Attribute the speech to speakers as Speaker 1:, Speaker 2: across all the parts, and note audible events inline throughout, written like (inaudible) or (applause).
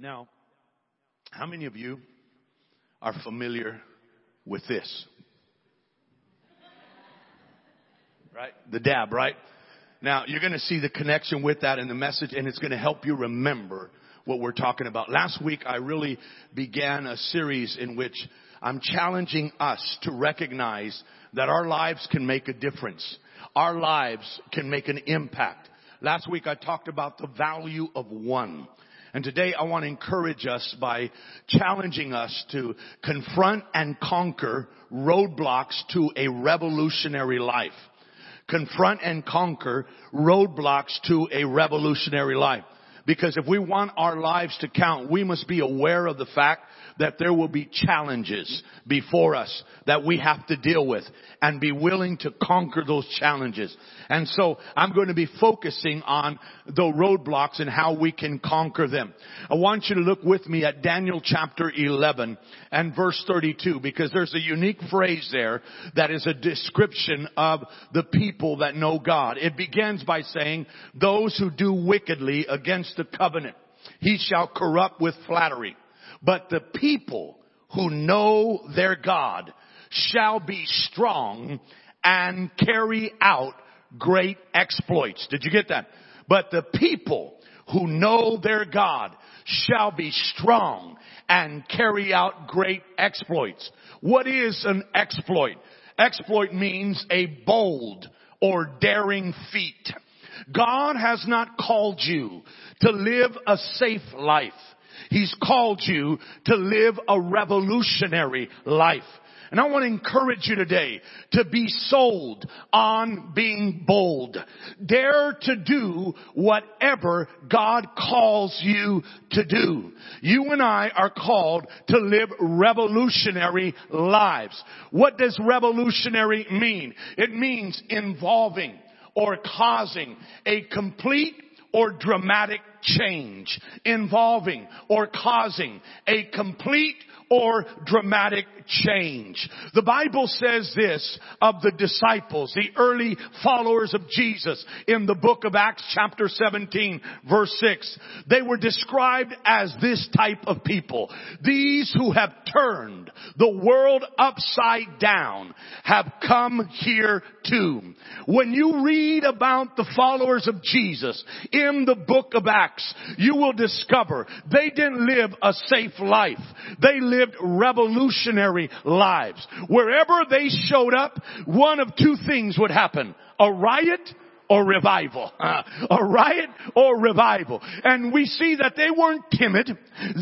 Speaker 1: Now, how many of you are familiar with this? Right? The dab, right? Now, you're going to see the connection with that in the message and it's going to help you remember what we're talking about. Last week, I really began a series in which I'm challenging us to recognize that our lives can make a difference. Our lives can make an impact. Last week, I talked about the value of one. And today I want to encourage us by challenging us to confront and conquer roadblocks to a revolutionary life. Confront and conquer roadblocks to a revolutionary life. Because if we want our lives to count, we must be aware of the fact that there will be challenges before us that we have to deal with and be willing to conquer those challenges. And so I'm going to be focusing on the roadblocks and how we can conquer them. I want you to look with me at Daniel chapter 11 and verse 32 because there's a unique phrase there that is a description of the people that know God. It begins by saying, those who do wickedly against the covenant, he shall corrupt with flattery. But the people who know their God shall be strong and carry out great exploits. Did you get that? But the people who know their God shall be strong and carry out great exploits. What is an exploit? Exploit means a bold or daring feat. God has not called you to live a safe life. He's called you to live a revolutionary life. And I want to encourage you today to be sold on being bold. Dare to do whatever God calls you to do. You and I are called to live revolutionary lives. What does revolutionary mean? It means involving or causing a complete or dramatic change involving or causing a complete or dramatic change. The Bible says this of the disciples, the early followers of Jesus in the book of Acts chapter 17 verse 6. They were described as this type of people. These who have turned the world upside down have come here too. When you read about the followers of Jesus in the book of Acts, you will discover they didn't live a safe life. They lived revolutionary lives. Wherever they showed up, one of two things would happen. A riot or revival. Uh, (laughs) a riot or revival. And we see that they weren't timid.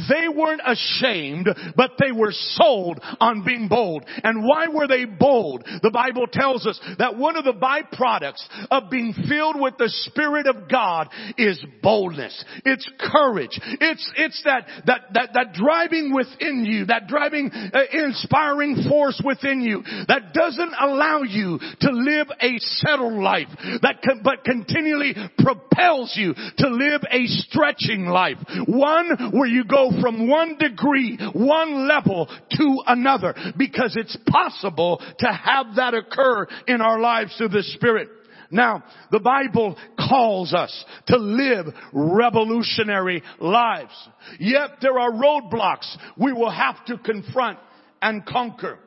Speaker 1: They weren't ashamed, but they were sold on being bold. And why were they bold? The Bible tells us that one of the byproducts of being filled with the Spirit of God is boldness. It's courage. It's, it's that, that, that, that driving within you, that driving, uh, inspiring force within you that doesn't allow you to live a settled life, that can, but continually propels you to live a stretching life. One where you go from one degree, one level to another because it's possible to have that occur in our lives through the Spirit. Now, the Bible calls us to live revolutionary lives. Yet there are roadblocks we will have to confront and conquer.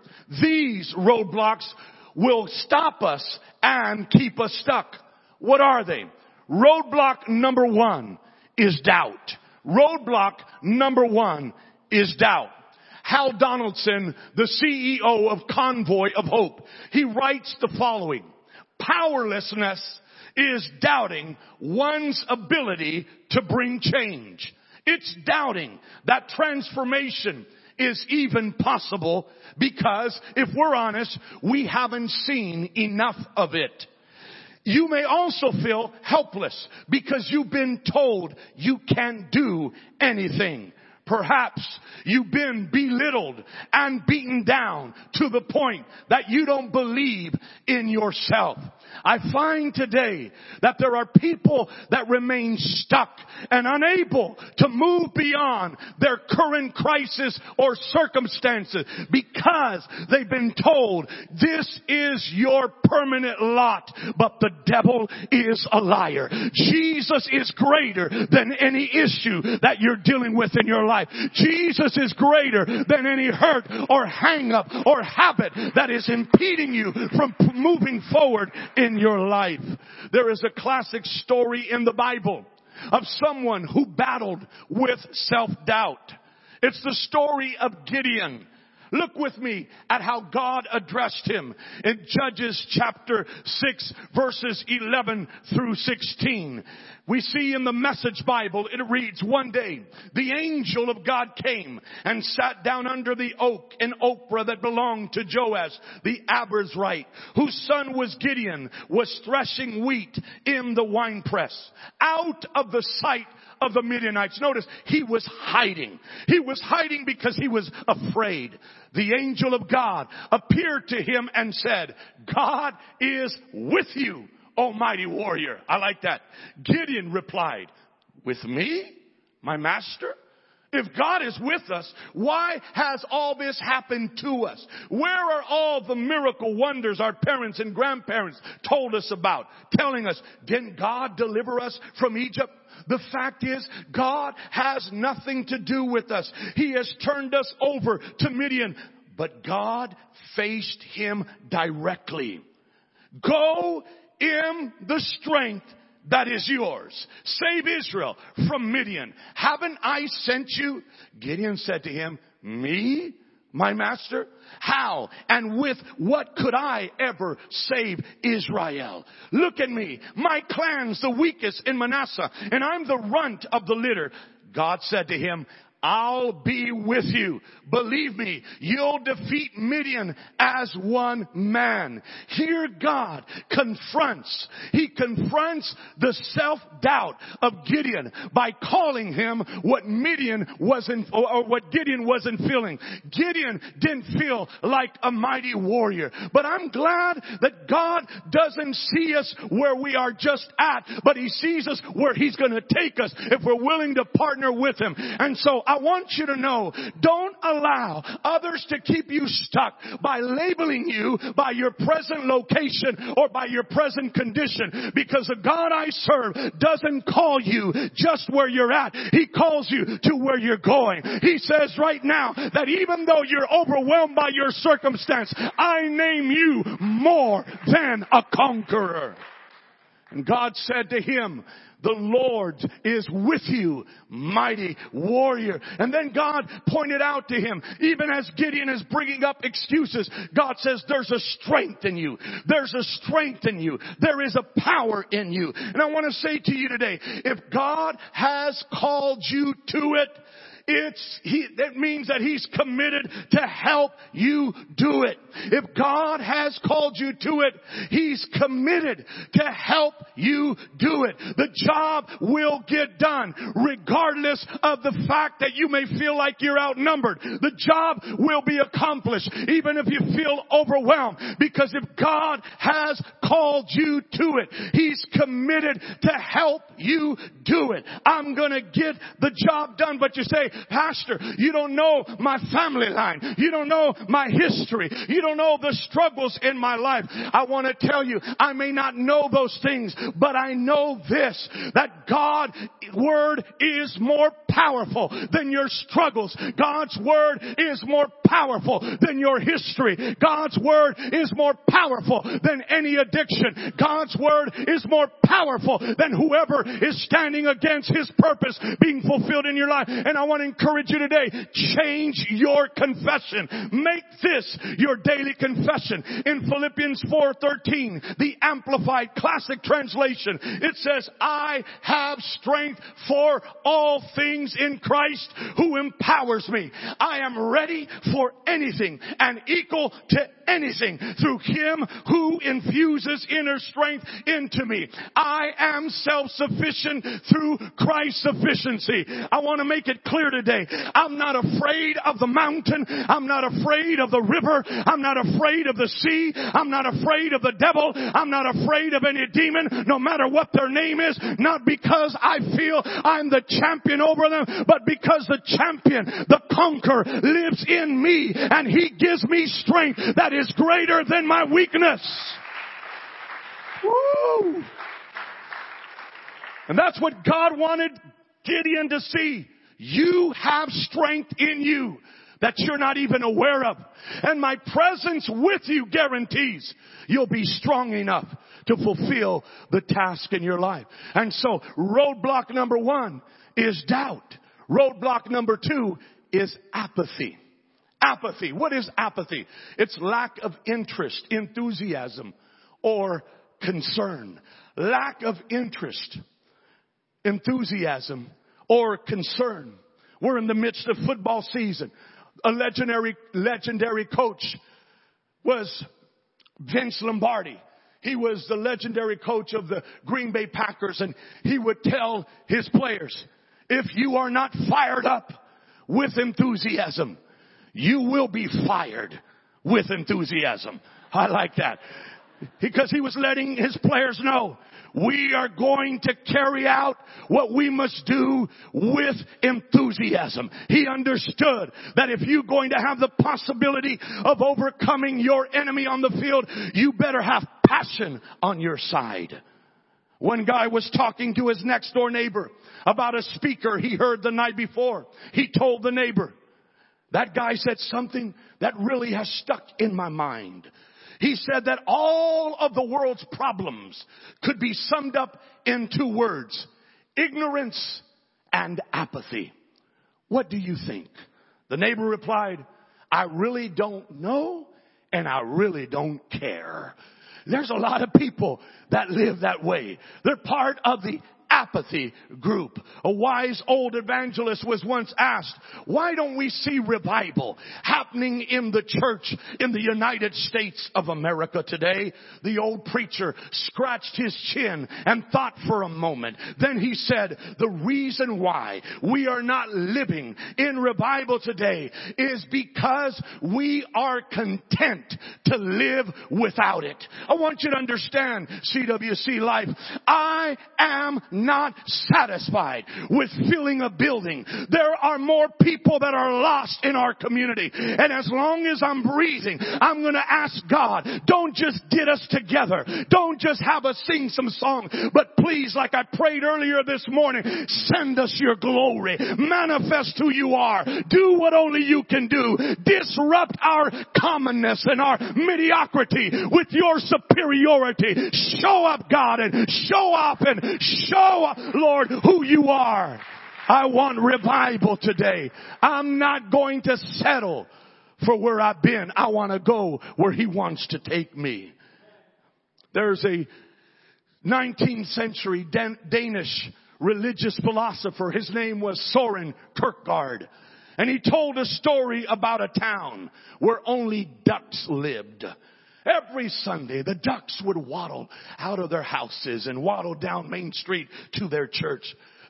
Speaker 1: These roadblocks will stop us and keep us stuck. What are they? Roadblock number one is doubt. Roadblock number one is doubt. Hal Donaldson, the CEO of Convoy of Hope, he writes the following. Powerlessness is doubting one's ability to bring change. It's doubting that transformation is even possible because if we're honest, we haven't seen enough of it. You may also feel helpless because you've been told you can't do anything. Perhaps you've been belittled and beaten down to the point that you don't believe in yourself. I find today that there are people that remain stuck and unable to move beyond their current crisis or circumstances because they've been told this is your permanent lot, but the devil is a liar. Jesus is greater than any issue that you're dealing with in your life. Jesus is greater than any hurt or hang up or habit that is impeding you from moving forward in your life. There is a classic story in the Bible of someone who battled with self-doubt. It's the story of Gideon. Look with me at how God addressed him in Judges chapter 6 verses 11 through 16. We see in the message Bible, it reads, one day, the angel of God came and sat down under the oak in Ophrah that belonged to Joash, the Abiezrite, whose son was Gideon, was threshing wheat in the winepress, out of the sight of the Midianites. Notice, he was hiding. He was hiding because he was afraid. The angel of God appeared to him and said, God is with you, almighty warrior. I like that. Gideon replied, with me, my master? If God is with us, why has all this happened to us? Where are all the miracle wonders our parents and grandparents told us about? Telling us, didn't God deliver us from Egypt? The fact is, God has nothing to do with us. He has turned us over to Midian, but God faced him directly. Go in the strength that is yours. Save Israel from Midian. Haven't I sent you? Gideon said to him, me? My master? How and with what could I ever save Israel? Look at me. My clan's the weakest in Manasseh and I'm the runt of the litter. God said to him, I'll be with you. Believe me, you'll defeat Midian as one man. Here God confronts, He confronts the self-doubt of Gideon by calling him what Midian wasn't, or what Gideon wasn't feeling. Gideon didn't feel like a mighty warrior. But I'm glad that God doesn't see us where we are just at, but He sees us where He's gonna take us if we're willing to partner with Him. And so I want you to know, don't allow others to keep you stuck by labeling you by your present location or by your present condition because the God I serve doesn't call you just where you're at. He calls you to where you're going. He says right now that even though you're overwhelmed by your circumstance, I name you more than a conqueror. And God said to him, the Lord is with you, mighty warrior. And then God pointed out to him, even as Gideon is bringing up excuses, God says there's a strength in you. There's a strength in you. There is a power in you. And I want to say to you today, if God has called you to it, it's, he, that means that He's committed to help you do it. If God has called you to it, He's committed to help you do it. The job will get done regardless of the fact that you may feel like you're outnumbered. The job will be accomplished even if you feel overwhelmed because if God has called you to it, He's committed to help you do it. I'm gonna get the job done, but you say, Pastor, you don't know my family line. You don't know my history. You don't know the struggles in my life. I want to tell you, I may not know those things, but I know this, that God's word is more powerful than your struggles. God's word is more powerful than your history. God's word is more powerful than any addiction. God's word is more powerful than whoever is standing against his purpose being fulfilled in your life. And I want to encourage you today, change your confession. Make this your daily confession. In Philippians 4:13, the amplified classic translation, it says, "I have strength for all things things in Christ who empowers me. I am ready for anything and equal to anything through Him who infuses inner strength into me. I am self-sufficient through Christ's sufficiency. I want to make it clear today. I'm not afraid of the mountain. I'm not afraid of the river. I'm not afraid of the sea. I'm not afraid of the devil. I'm not afraid of any demon, no matter what their name is. Not because I feel I'm the champion over them, but because the champion, the conqueror lives in me and he gives me strength that is greater than my weakness. Woo! And that's what God wanted Gideon to see. You have strength in you that you're not even aware of. And my presence with you guarantees you'll be strong enough to fulfill the task in your life. And so roadblock number one is doubt. Roadblock number two is apathy. Apathy. What is apathy? It's lack of interest, enthusiasm, or concern. Lack of interest, enthusiasm, or concern. We're in the midst of football season. A legendary, legendary coach was Vince Lombardi. He was the legendary coach of the Green Bay Packers and he would tell his players, if you are not fired up with enthusiasm, you will be fired with enthusiasm. I like that. Because he was letting his players know we are going to carry out what we must do with enthusiasm. He understood that if you're going to have the possibility of overcoming your enemy on the field, you better have passion on your side. One guy was talking to his next door neighbor about a speaker he heard the night before. He told the neighbor, that guy said something that really has stuck in my mind. He said that all of the world's problems could be summed up in two words. Ignorance and apathy. What do you think? The neighbor replied, I really don't know and I really don't care. There's a lot of people that live that way. They're part of the apathy group. A wise old evangelist was once asked, why don't we see revival happening in the church in the United States of America today? The old preacher scratched his chin and thought for a moment. Then he said, the reason why we are not living in revival today is because we are content to live without it. I want you to understand, CWC life, I am not satisfied with filling a building. There are more people that are lost in our community. And as long as I'm breathing, I'm going to ask God, don't just get us together. Don't just have us sing some song, but please, like I prayed earlier this morning, send us your glory. Manifest who you are. Do what only you can do. Disrupt our commonness and our mediocrity with your superiority. Show up, God, and show up and show Lord, who you are. I want revival today. I'm not going to settle for where I've been. I want to go where he wants to take me. There's a 19th century Dan- Danish religious philosopher. His name was Soren Kierkegaard. And he told a story about a town where only ducks lived. Every Sunday, the ducks would waddle out of their houses and waddle down Main Street to their church.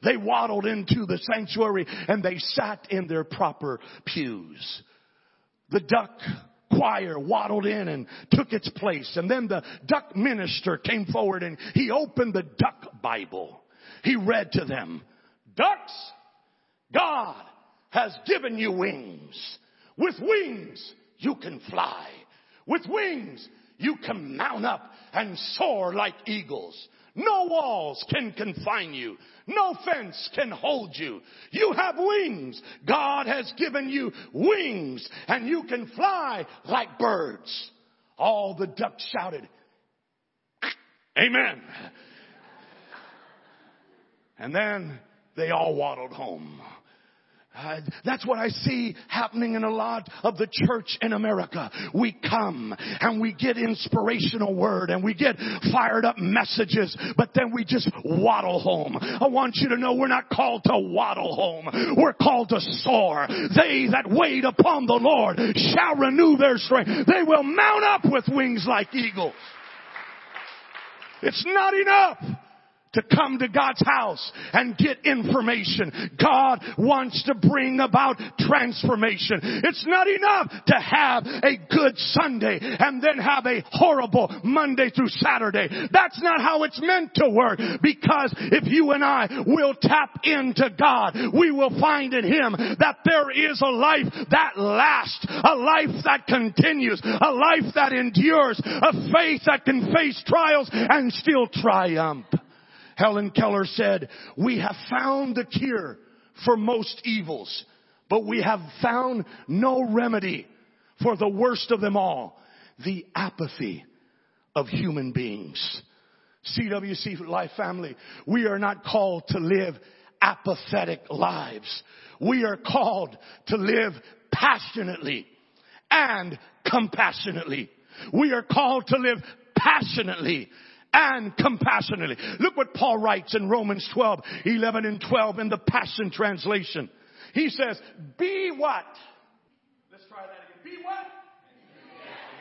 Speaker 1: They waddled into the sanctuary and they sat in their proper pews. The duck choir waddled in and took its place. And then the duck minister came forward and he opened the duck Bible. He read to them, ducks, God has given you wings. With wings, you can fly. With wings, you can mount up and soar like eagles. No walls can confine you. No fence can hold you. You have wings. God has given you wings and you can fly like birds. All the ducks shouted, ah! Amen. And then they all waddled home. Uh, that's what I see happening in a lot of the church in America. We come and we get inspirational word and we get fired up messages, but then we just waddle home. I want you to know we're not called to waddle home. We're called to soar. They that wait upon the Lord shall renew their strength. They will mount up with wings like eagles. It's not enough to come to God's house and get information. God wants to bring about transformation. It's not enough to have a good Sunday and then have a horrible Monday through Saturday. That's not how it's meant to work because if you and I will tap into God, we will find in Him that there is a life that lasts, a life that continues, a life that endures, a faith that can face trials and still triumph. Helen Keller said, we have found the cure for most evils, but we have found no remedy for the worst of them all, the apathy of human beings. CWC Life family, we are not called to live apathetic lives. We are called to live passionately and compassionately. We are called to live passionately and compassionately. Look what Paul writes in Romans 12, 11 and 12 in the Passion Translation. He says, be what? Let's try that again. Be what?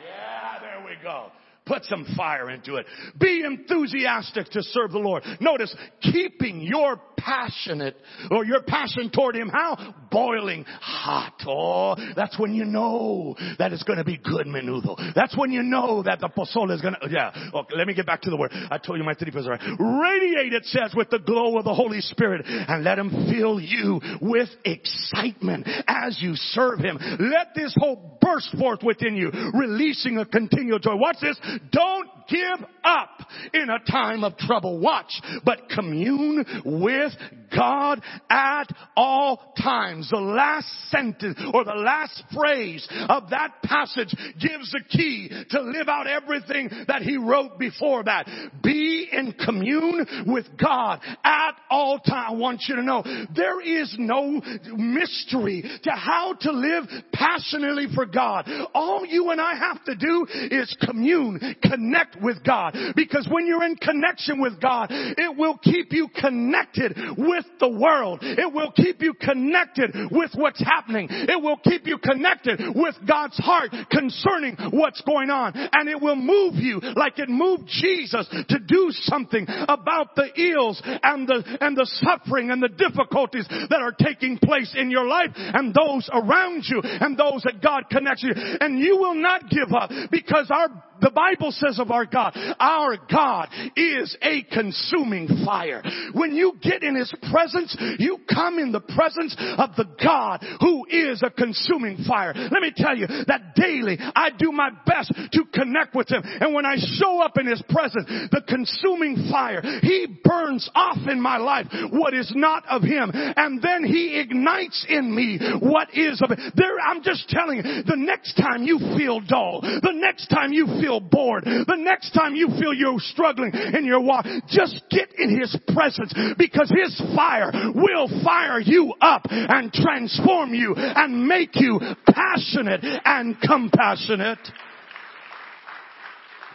Speaker 1: Yeah, there we go. Put some fire into it. Be enthusiastic to serve the Lord. Notice, keeping your passionate or your passion toward Him, how? Boiling hot. Oh, that's when you know that it's going to be good menudo. That's when you know that the pozole is going to, yeah. Okay, let me get back to the word. I told you my three was right. Radiate, it says, with the glow of the Holy Spirit and let Him fill you with excitement as you serve Him. Let this hope burst forth within you, releasing a continual joy. Watch this. Don't give up in a time of trouble. Watch, but commune with God at all times. The last sentence or the last phrase of that passage gives the key to live out everything that he wrote before that. Be in commune with God at all times. I want you to know there is no mystery to how to live passionately for God. All you and I have to do is commune, connect with God. Because when you're in connection with God, it will keep you connected with the world. It will keep you connected with what's happening. It will keep you connected with God's heart concerning what's going on. And it will move you like it moved Jesus to do something about the ills and the, and the suffering and the difficulties that are taking place in your life and those around you and those that God connects you. And you will not give up because our the Bible says of our God, our God is a consuming fire. When you get in His presence, you come in the presence of the God who is a consuming fire. Let me tell you that daily I do my best to connect with Him. And when I show up in His presence, the consuming fire, He burns off in my life what is not of Him. And then He ignites in me what is of it. There, I'm just telling you, the next time you feel dull, the next time you feel feel bored, the next time you feel you're struggling in your walk, just get in His presence because His fire will fire you up and transform you and make you passionate and compassionate.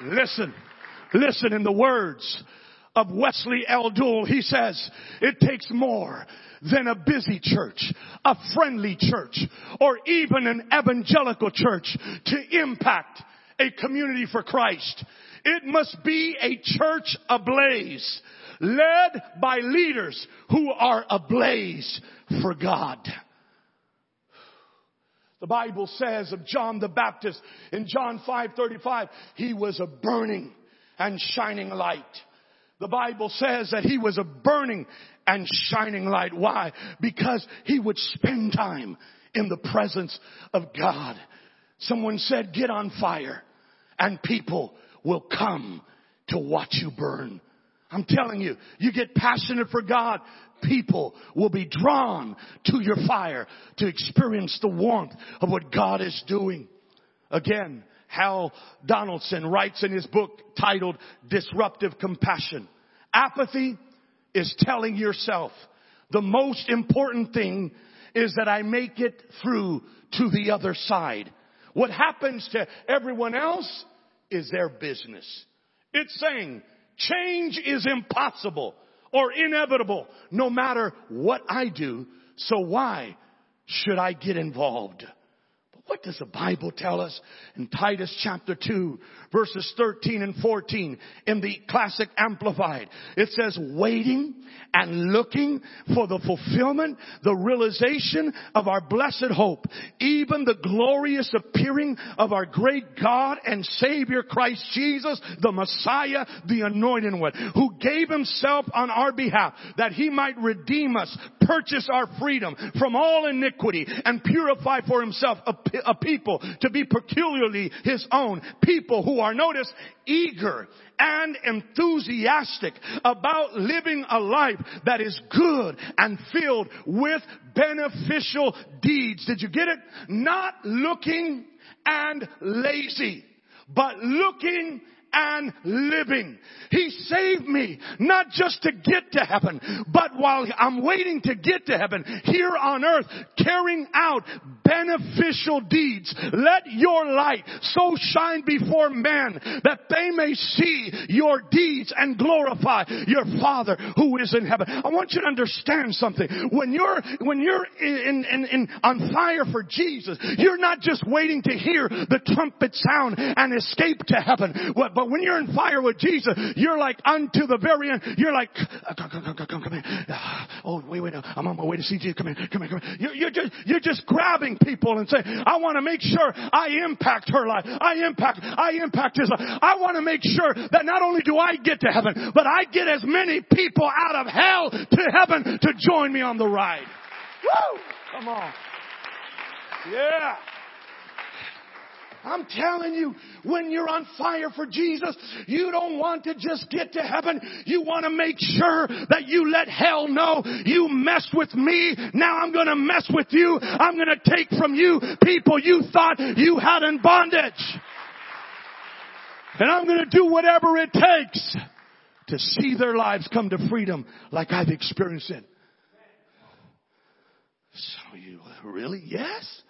Speaker 1: Listen, listen in the words of Wesley L. Duewel. He says, it takes more than a busy church, a friendly church, or even an evangelical church to impact a community for Christ. It must be a church ablaze, led by leaders who are ablaze for God. The Bible says of John the Baptist in John 5:35, he was a burning and shining light. The Bible says that he was a burning and shining light. Why? Because he would spend time in the presence of God. Someone said, get on fire and people will come to watch you burn. I'm telling you, you get passionate for God, people will be drawn to your fire to experience the warmth of what God is doing. Again, Hal Donaldson writes in his book titled Disruptive Compassion. Apathy is telling yourself the most important thing is that I make it through to the other side. What happens to everyone else is their business. It's saying change is impossible or inevitable no matter what I do. So why should I get involved? What does the Bible tell us in Titus chapter 2 verses 13 and 14 in the classic amplified? It says waiting and looking for the fulfillment, the realization of our blessed hope, even the glorious appearing of our great God and Savior Christ Jesus, the Messiah, the anointed one, who gave himself on our behalf that he might redeem us, purchase our freedom from all iniquity and purify for himself a a people to be peculiarly his own people who are, notice, eager and enthusiastic about living a life that is good and filled with beneficial deeds. Did you get it? Not looking and lazy, but looking and living. He saved me not just to get to heaven, but while I'm waiting to get to heaven here on earth, carrying out beneficial deeds. Let your light so shine before men that they may see your deeds and glorify your Father who is in heaven. I want you to understand something. When you're, when you're in, in, in, on fire for Jesus, you're not just waiting to hear the trumpet sound and escape to heaven. But but when you're in fire with Jesus, you're like unto the very end. You're like, come, come, come, come, come here. Ah, oh, wait, wait, I'm on my way to see Jesus. Come here, come here, come here. You're, you're just, you're just grabbing people and saying, I want to make sure I impact her life. I impact, I impact his life. I want to make sure that not only do I get to heaven, but I get as many people out of hell to heaven to join me on the ride. Woo! Come on. Yeah. I'm telling you, when you're on fire for Jesus, you don't want to just get to heaven. You want to make sure that you let hell know you messed with me. Now I'm going to mess with you. I'm going to take from you people you thought you had in bondage. And I'm going to do whatever it takes to see their lives come to freedom like I've experienced it. So you really? Yes?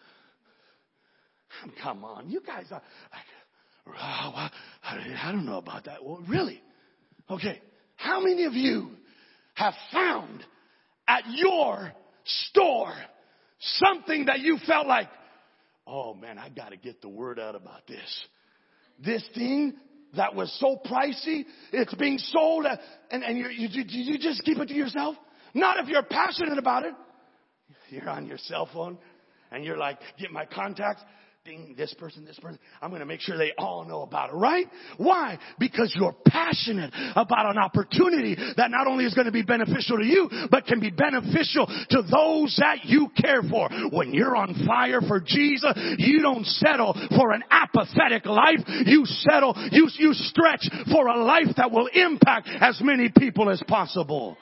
Speaker 1: Come on, you guys are like, oh, I don't know about that. Well, really? Okay. How many of you have found at your store something that you felt like, oh man, I got to get the word out about this. This thing that was so pricey, it's being sold, and, and you, you, you just keep it to yourself? Not if you're passionate about it. You're on your cell phone and you're like, get my contacts this person, this person. I'm going to make sure they all know about it, right? Why? Because you're passionate about an opportunity that not only is going to be beneficial to you, but can be beneficial to those that you care for. When you're on fire for Jesus, you don't settle for an apathetic life. You settle, you, you stretch for a life that will impact as many people as possible.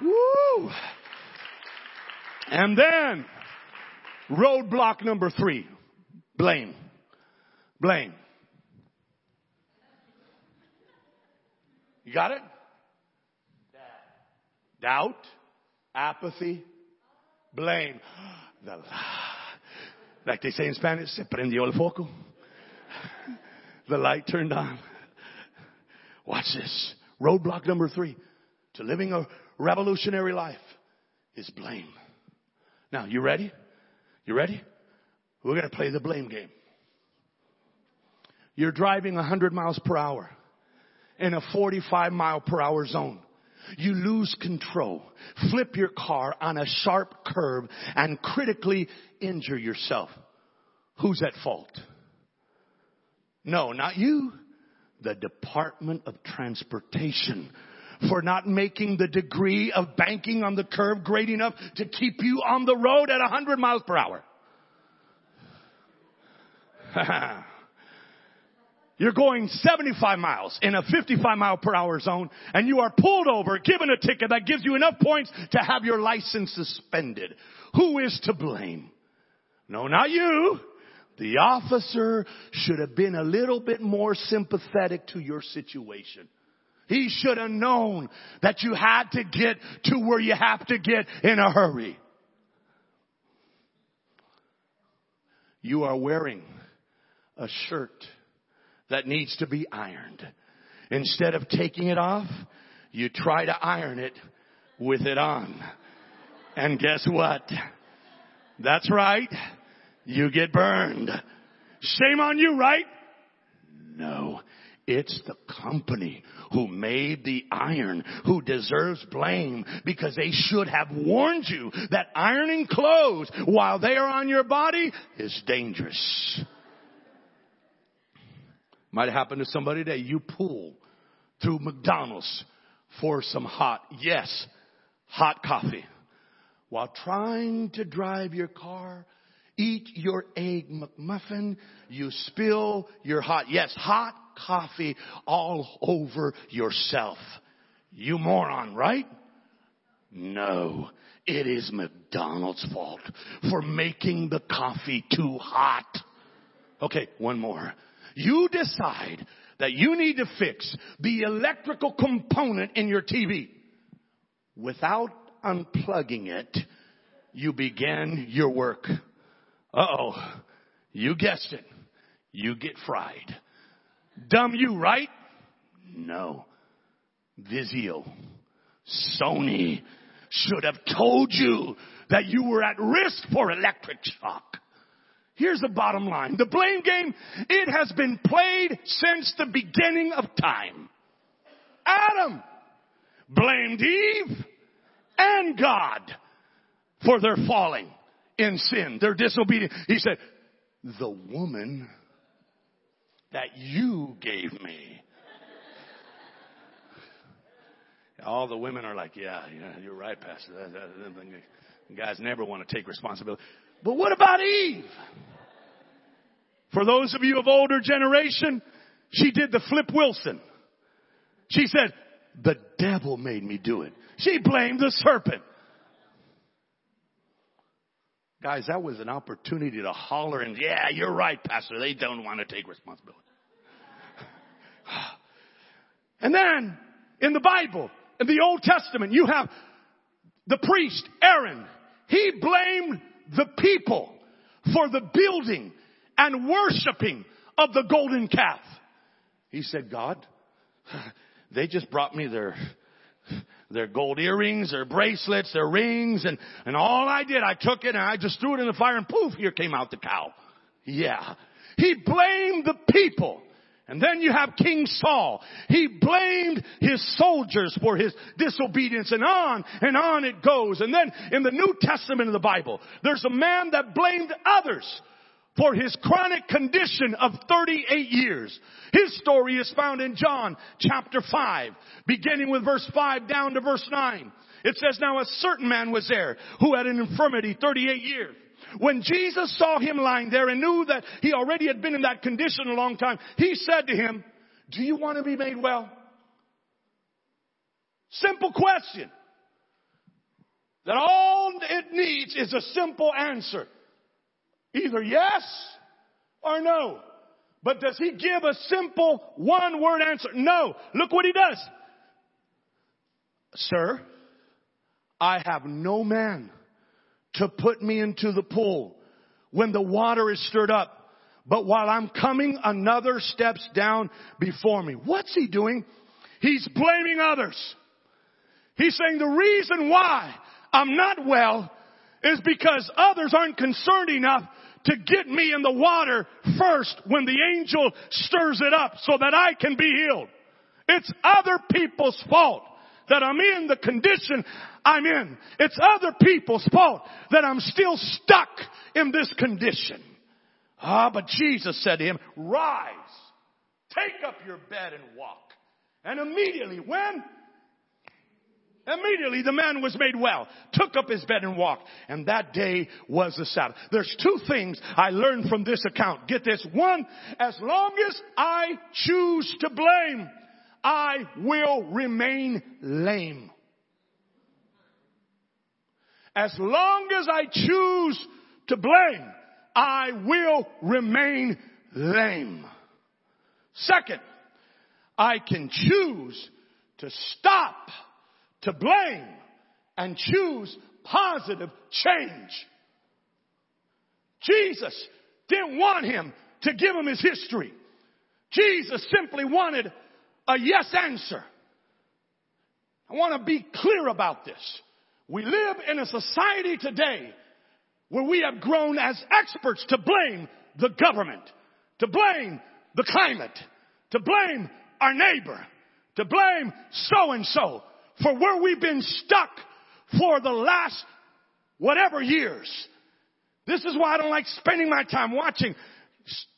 Speaker 1: Woo! And then, roadblock number three. Blame. Blame. You got it? Doubt, apathy, blame. The, like they say in Spanish, se prendió el foco. The light turned on. Watch this. Roadblock number three to living a revolutionary life is blame. Now, you ready? You ready? We're going to play the blame game. You're driving 100 miles per hour in a 45 mile per hour zone. You lose control, flip your car on a sharp curve and critically injure yourself. Who's at fault? No, not you. The Department of Transportation for not making the degree of banking on the curve great enough to keep you on the road at 100 miles per hour. (laughs) You're going 75 miles in a 55 mile per hour zone and you are pulled over, given a ticket that gives you enough points to have your license suspended. Who is to blame? No, not you. The officer should have been a little bit more sympathetic to your situation. He should have known that you had to get to where you have to get in a hurry. You are wearing a shirt that needs to be ironed. Instead of taking it off, you try to iron it with it on. And guess what? That's right. You get burned. Shame on you, right? No. It's the company who made the iron who deserves blame because they should have warned you that ironing clothes while they are on your body is dangerous. Might happen to somebody today. You pull through McDonald's for some hot, yes, hot coffee while trying to drive your car eat your egg McMuffin, you spill your hot, yes, hot coffee all over yourself. You moron, right? No, it is McDonald's fault for making the coffee too hot. Okay, one more. You decide that you need to fix the electrical component in your TV. Without unplugging it, you begin your work. Uh oh. You guessed it. You get fried. Dumb you, right? No. Vizio, Sony should have told you that you were at risk for electric shock. Here's the bottom line. The blame game, it has been played since the beginning of time. Adam blamed Eve and God for their falling in sin, their disobedience. He said, the woman that you gave me. All the women are like, yeah, yeah, you're right, Pastor. Guys never want to take responsibility. But what about Eve? For those of you of older generation, she did the Flip Wilson. She said, the devil made me do it. She blamed the serpent. Guys, that was an opportunity to holler and, yeah, you're right, Pastor. They don't want to take responsibility. (sighs) and then, in the Bible, in the Old Testament, you have the priest, Aaron. He blamed the people for the building and worshiping of the golden calf. He said, God, (laughs) they just brought me their their gold earrings, their bracelets, their rings, and, and all I did, I took it and I just threw it in the fire and poof, here came out the cow. Yeah. He blamed the people. And then you have King Saul. He blamed his soldiers for his disobedience and on and on it goes. And then in the New Testament of the Bible, there's a man that blamed others for his chronic condition of 38 years. His story is found in John chapter 5, beginning with verse 5 down to verse 9. It says, now a certain man was there who had an infirmity 38 years. When Jesus saw him lying there and knew that he already had been in that condition a long time, he said to him, do you want to be made well? Simple question. That all it needs is a simple answer. Either yes or no. But does he give a simple one word answer? No. Look what he does. Sir, I have no man to put me into the pool when the water is stirred up. But while I'm coming, another steps down before me. What's he doing? He's blaming others. He's saying the reason why I'm not well is because others aren't concerned enough to get me in the water first when the angel stirs it up so that I can be healed. It's other people's fault that I'm in the condition I'm in. It's other people's fault that I'm still stuck in this condition. Ah, but Jesus said to him, rise, take up your bed and walk. And immediately, when? Immediately the man was made well, took up his bed and walked. And that day was the Sabbath. There's two things I learned from this account. Get this. One, as long as I choose to blame, I will remain lame. As long as I choose to blame, I will remain lame. Second, I can choose to stop to blame and choose positive change. Jesus didn't want him to give him his history. Jesus simply wanted a yes answer. I want to be clear about this. We live in a society today where we have grown as experts to blame the government, to blame the climate, to blame our neighbor, to blame so and so for where we've been stuck for the last whatever years. This is why I don't like spending my time watching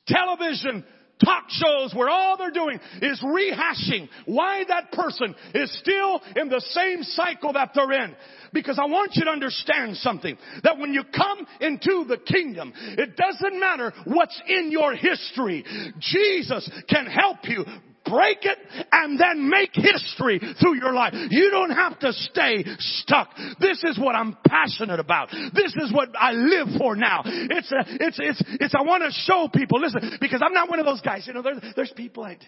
Speaker 1: television talk shows where all they're doing is rehashing why that person is still in the same cycle that they're in. Because I want you to understand something. That when you come into the kingdom, it doesn't matter what's in your history. Jesus can help you break it and then make history through your life. You don't have to stay stuck. This is what I'm passionate about. This is what I live for now. It's a, it's, it's, it's, I want to show people, listen, because I'm not one of those guys, you know, there's, there's people like,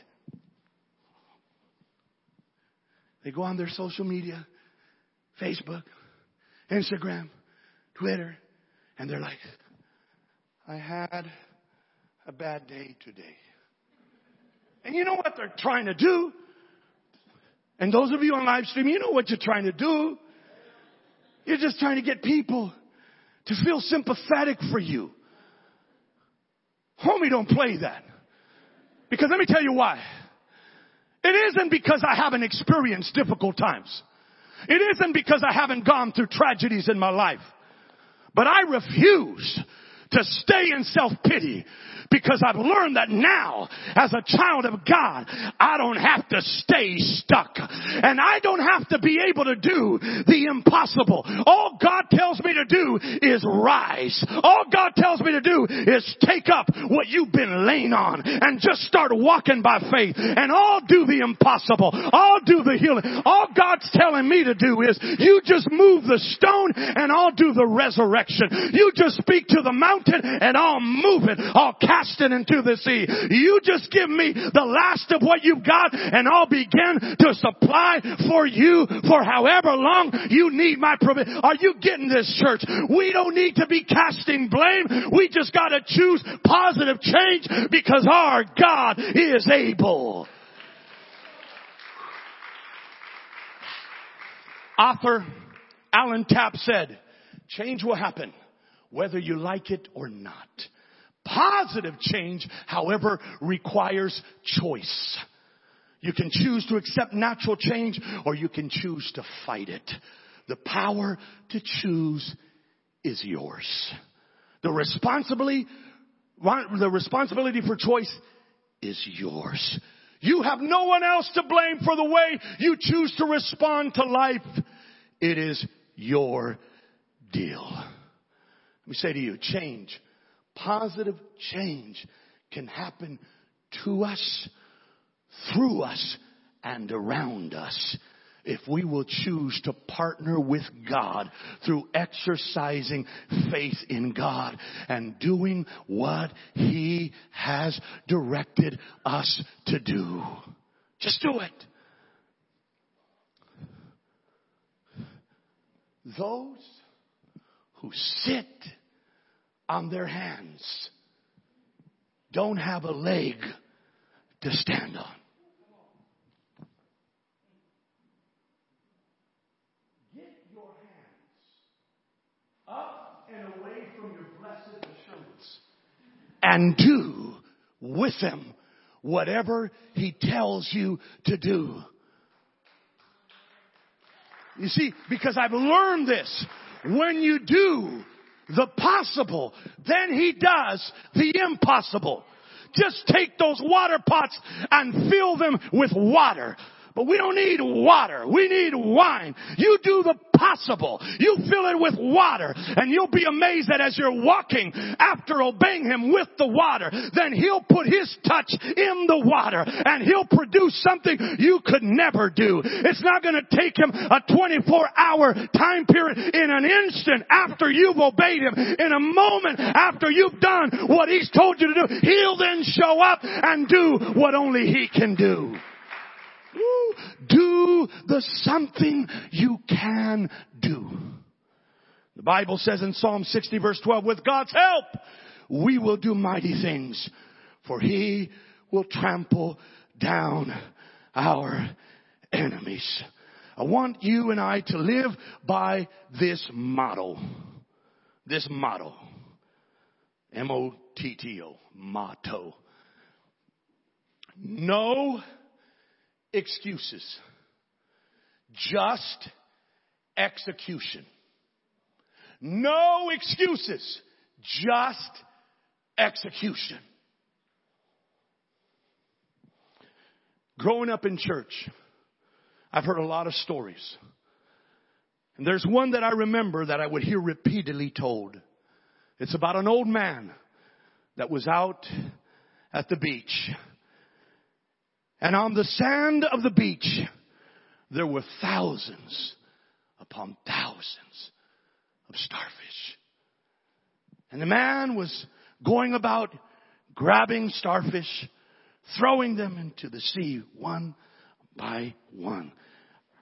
Speaker 1: they go on their social media, Facebook, Instagram, Twitter, and they're like, I had a bad day today. And you know what they're trying to do? And those of you on live stream, you know what you're trying to do. You're just trying to get people to feel sympathetic for you. Homie, don't play that. Because let me tell you why. It isn't because I haven't experienced difficult times. It isn't because I haven't gone through tragedies in my life. But I refuse to stay in self-pity because I've learned that now as a child of God, I don't have to stay stuck and I don't have to be able to do the impossible. All God tells me to do is rise. All God tells me to do is take up what you've been laying on and just start walking by faith and I'll do the impossible. I'll do the healing. All God's telling me to do is you just move the stone and I'll do the resurrection. You just speak to the mountain and I'll move it. I'll cast it into the sea. You just give me the last of what you've got and I'll begin to supply for you for however long you need my provision. Are you getting this church? We don't need to be casting blame. We just gotta choose positive change because our God is able. Author Alan Tapp said, change will happen whether you like it or not. Positive change, however, requires choice. You can choose to accept natural change or you can choose to fight it. The power to choose is yours. The responsibility, the responsibility for choice is yours. You have no one else to blame for the way you choose to respond to life. It is your deal. Let me say to you, change positive change can happen to us, through us, and around us if we will choose to partner with God through exercising faith in God and doing what He has directed us to do. Just do it. Those who sit on their hands don't have a leg to stand on. Get your hands up and away from your blessed assurance and do with them whatever he tells you to do. You see, because I've learned this. When you do the possible, then he does the impossible. Just take those water pots and fill them with water. But we don't need water. We need wine. You do the possible. You fill it with water and you'll be amazed that as you're walking after obeying Him with the water, then He'll put His touch in the water and He'll produce something you could never do. It's not going to take Him a 24 hour time period in an instant after you've obeyed Him. In a moment after you've done what He's told you to do, He'll then show up and do what only He can do. Do the something you can do. The Bible says in Psalm 60 verse 12, with God's help, we will do mighty things for he will trample down our enemies. I want you and I to live by this model. This motto. M-O-T-T-O. Motto. No excuses. Just execution. No excuses. Just execution. Growing up in church, I've heard a lot of stories. And there's one that I remember that I would hear repeatedly told. It's about an old man that was out at the beach. And on the sand of the beach, there were thousands upon thousands of starfish. And the man was going about grabbing starfish, throwing them into the sea one by one.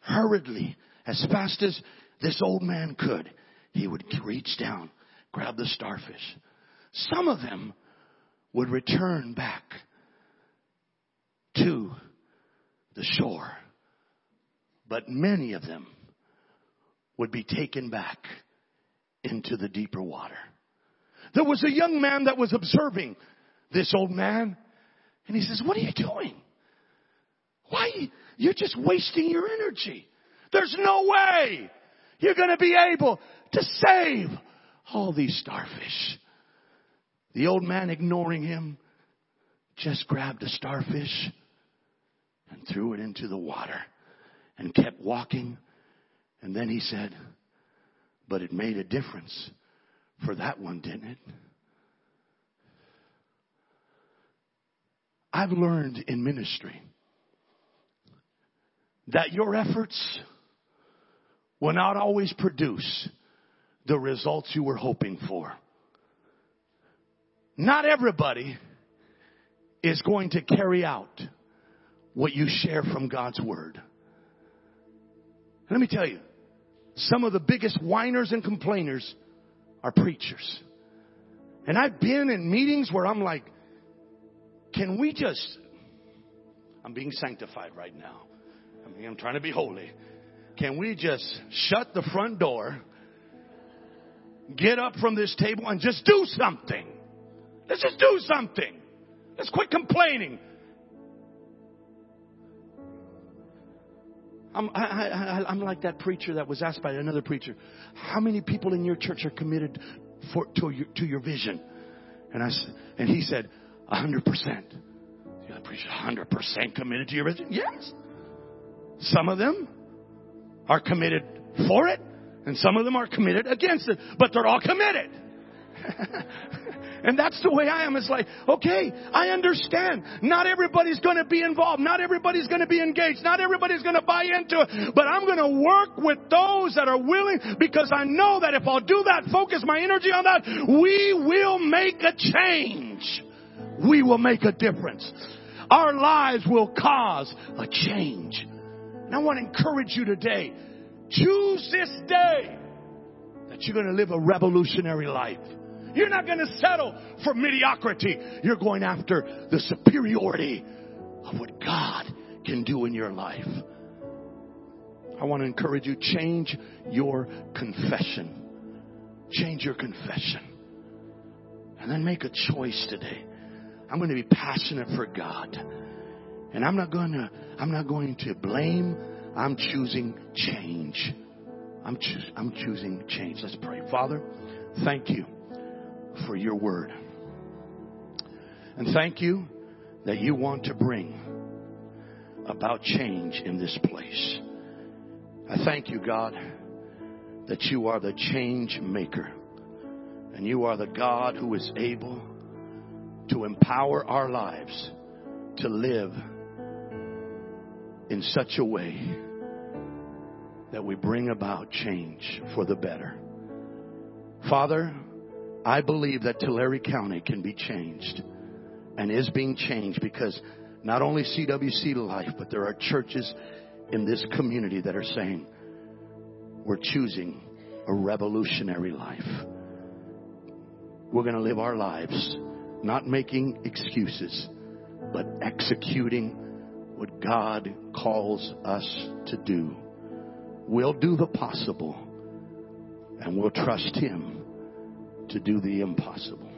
Speaker 1: Hurriedly, as fast as this old man could, he would reach down, grab the starfish. Some of them would return back to the shore, but many of them would be taken back into the deeper water. There was a young man that was observing this old man, and he says, What are you doing? Why? You're just wasting your energy. There's no way you're going to be able to save all these starfish. The old man, ignoring him, just grabbed a starfish and threw it into the water and kept walking. And then he said, But it made a difference for that one, didn't it? I've learned in ministry that your efforts will not always produce the results you were hoping for. Not everybody is going to carry out what you share from God's Word. Let me tell you, some of the biggest whiners and complainers are preachers. And I've been in meetings where I'm like, can we just, I'm being sanctified right now. I mean, I'm trying to be holy. Can we just shut the front door, get up from this table, and just do something? Let's just do something. Let's quit complaining. I'm, I, I'm like that preacher that was asked by another preacher, how many people in your church are committed for, to, your, to your vision? And, I, and he said, 100%. The other preacher, 100% committed to your vision? Yes. Some of them are committed for it, and some of them are committed against it, but they're all committed. (laughs) and that's the way I am. It's like, okay, I understand. Not everybody's going to be involved. Not everybody's going to be engaged. Not everybody's going to buy into it. But I'm going to work with those that are willing because I know that if I'll do that, focus my energy on that, we will make a change. We will make a difference. Our lives will cause a change. And I want to encourage you today. Choose this day that you're going to live a revolutionary life. You're not going to settle for mediocrity. You're going after the superiority of what God can do in your life. I want to encourage you, change your confession. Change your confession. And then make a choice today. I'm going to be passionate for God. And I'm not going to, I'm not going to blame. I'm choosing change. I'm, I'm choosing change. Let's pray. Father, thank you for your word. And thank you that you want to bring about change in this place. I thank you, God, that you are the change maker. And you are the God who is able to empower our lives to live in such a way that we bring about change for the better. Father, I believe that Tulare County can be changed and is being changed because not only CWC Life, but there are churches in this community that are saying, we're choosing a revolutionary life. we're going to live our lives not making excuses, but executing what God calls us to do. We'll do the possible and we'll trust Him to do the impossible.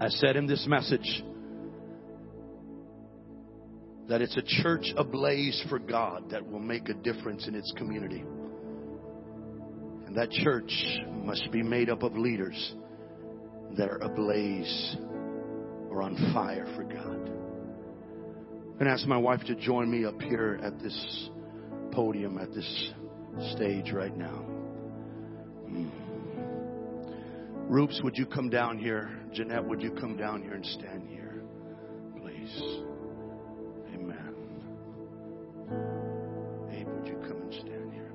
Speaker 1: I said in this message that it's a church ablaze for God that will make a difference in its community. And that church must be made up of leaders that are ablaze or on fire for God. And ask my wife to join me up here at this podium, at this stage right now. Mm. Roops, would you come down here? Jeanette, would you come down here and stand here, please? Amen. Abe, would you come and stand here?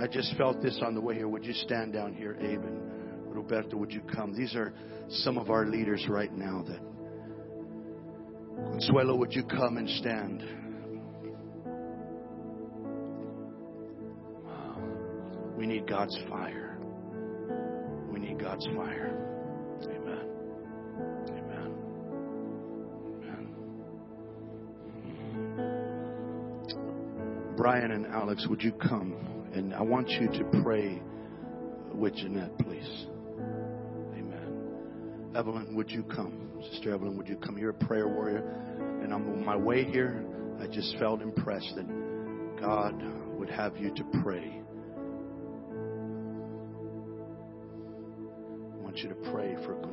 Speaker 1: I just felt this on the way here. Would you stand down here, Abe and Roberto? Would you come? These are some of our leaders right now. That Consuelo, would you come and stand? Wow. We need God's fire. Need God's fire. Amen. Amen. Amen. Brian and Alex, would you come? And I want you to pray with Jeanette, please. Amen. Evelyn, would you come? Sister Evelyn, would you come? You're a prayer warrior. And I'm on my way here. I just felt impressed that God would have you to pray.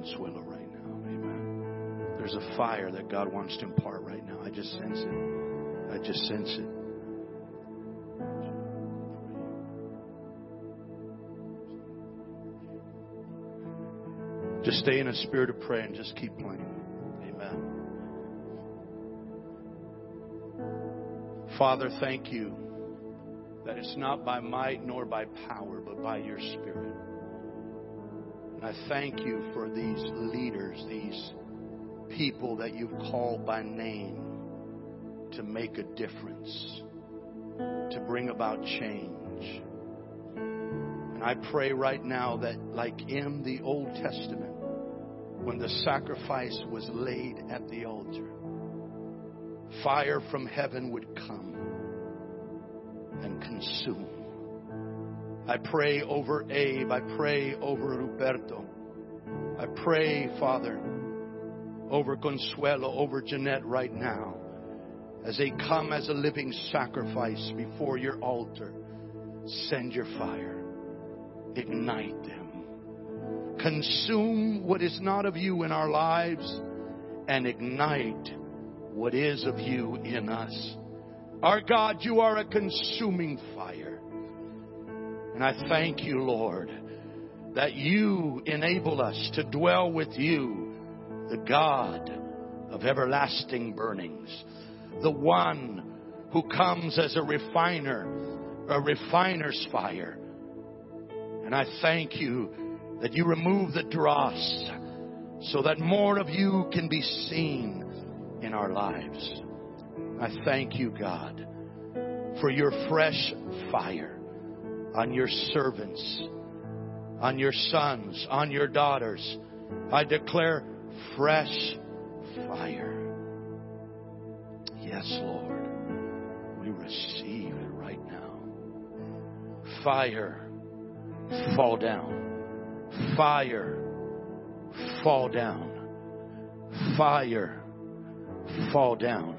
Speaker 1: Consuelo right now. Amen. There's a fire that God wants to impart right now. I just sense it. I just sense it. Just stay in a spirit of prayer and just keep playing. Amen. Father, thank you that it's not by might nor by power, but by your Spirit. I thank you for these leaders, these people that you've called by name to make a difference, to bring about change. And I pray right now that, like in the Old Testament, when the sacrifice was laid at the altar, fire from heaven would come and consume. I pray over Abe. I pray over Roberto. I pray, Father, over Consuelo, over Jeanette right now, as they come as a living sacrifice before your altar. Send your fire ignite them. Consume what is not of you in our lives and ignite what is of you in us. Our God, you are a consuming fire. And I thank you, Lord, that you enable us to dwell with you, the God of everlasting burnings, the one who comes as a refiner, a refiner's fire and I thank you that you remove the dross so that more of you can be seen in our lives. I thank you, God, for your fresh fire on your servants, on your sons, on your daughters. I declare fresh fire. Yes, Lord, we receive it right now. Fire fall down. Fire, fall down. Fire, fall down.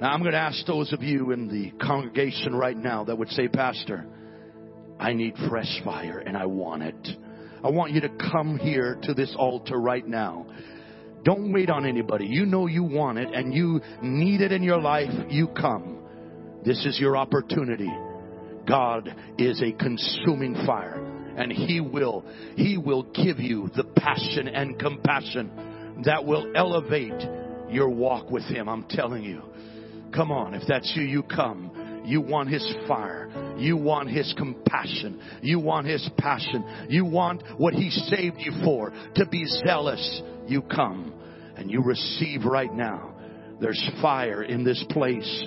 Speaker 1: Now, I'm going to ask those of you in the congregation right now that would say, Pastor, I need fresh fire and I want it. I want you to come here to this altar right now. Don't wait on anybody. You know you want it and you need it in your life. You come. This is your opportunity. God is a consuming fire and he will he will give you the passion and compassion that will elevate your walk with him i'm telling you come on if that's you you come. You want his fire. You want his compassion. You want his passion. You want what he saved you for to be zealous. You come and you receive right now. There's fire in this place.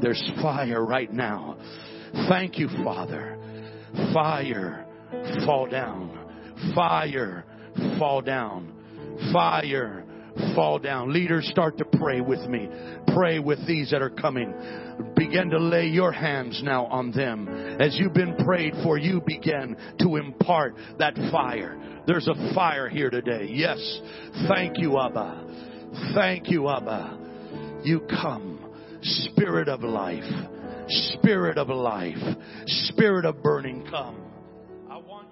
Speaker 1: There's fire right now. Thank you, Father. Fire, fall down. Fire, fall down. Fire, fall down. Leaders, start to pray with me. Pray with these that are coming. Begin to lay your hands now on them. As you've been prayed for, you begin to impart that fire. There's a fire here today. Yes. Thank you, Abba. Thank you, Abba. You come, Spirit of life. Spirit of life. Spirit of burning, come. I want.